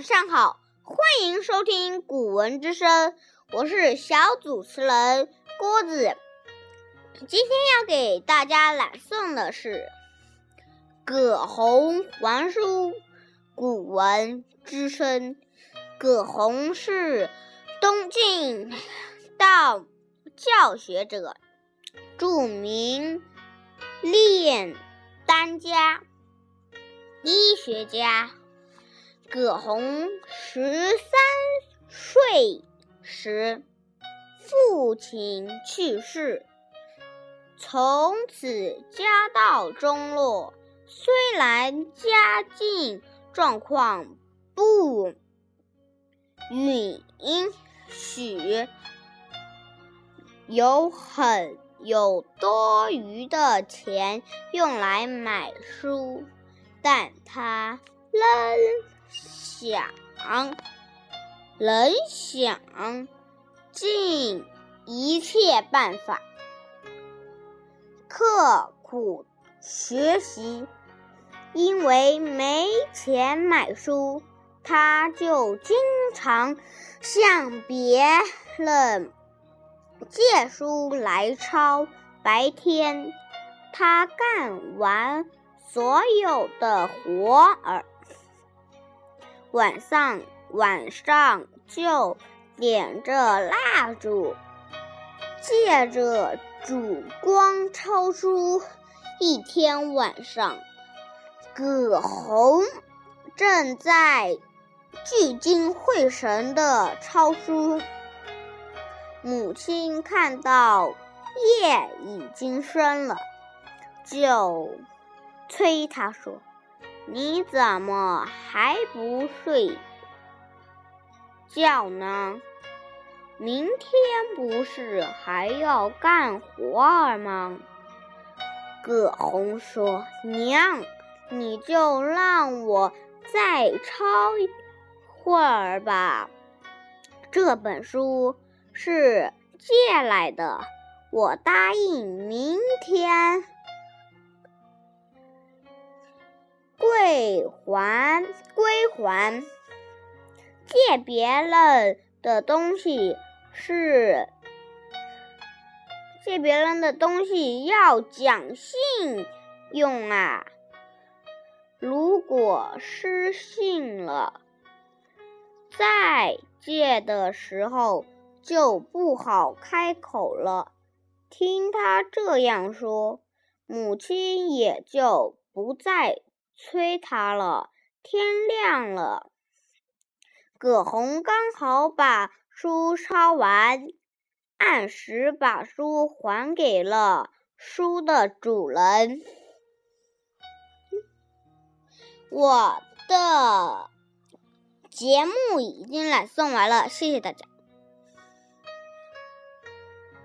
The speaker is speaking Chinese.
晚上好，欢迎收听《古文之声》，我是小主持人郭子。今天要给大家朗诵的是《葛洪还书·古文之声》。葛洪是东晋道教学者，著名炼丹家、医学家。葛洪十三岁时，父亲去世，从此家道中落。虽然家境状况不允许有很有多余的钱用来买书，但他仍。想，能想尽一切办法，刻苦学习。因为没钱买书，他就经常向别人借书来抄。白天，他干完所有的活儿。晚上，晚上就点着蜡烛，借着烛光抄书。一天晚上，葛洪正在聚精会神地抄书，母亲看到夜已经深了，就催他说。你怎么还不睡觉呢？明天不是还要干活儿吗？葛洪说：“娘，你就让我再抄会儿吧。这本书是借来的，我答应明天。”归还归还，借别人的东西是借别人的东西要讲信用啊！如果失信了，再借的时候就不好开口了。听他这样说，母亲也就不再。催他了。天亮了，葛洪刚好把书抄完，按时把书还给了书的主人。我的节目已经朗诵完了，谢谢大家。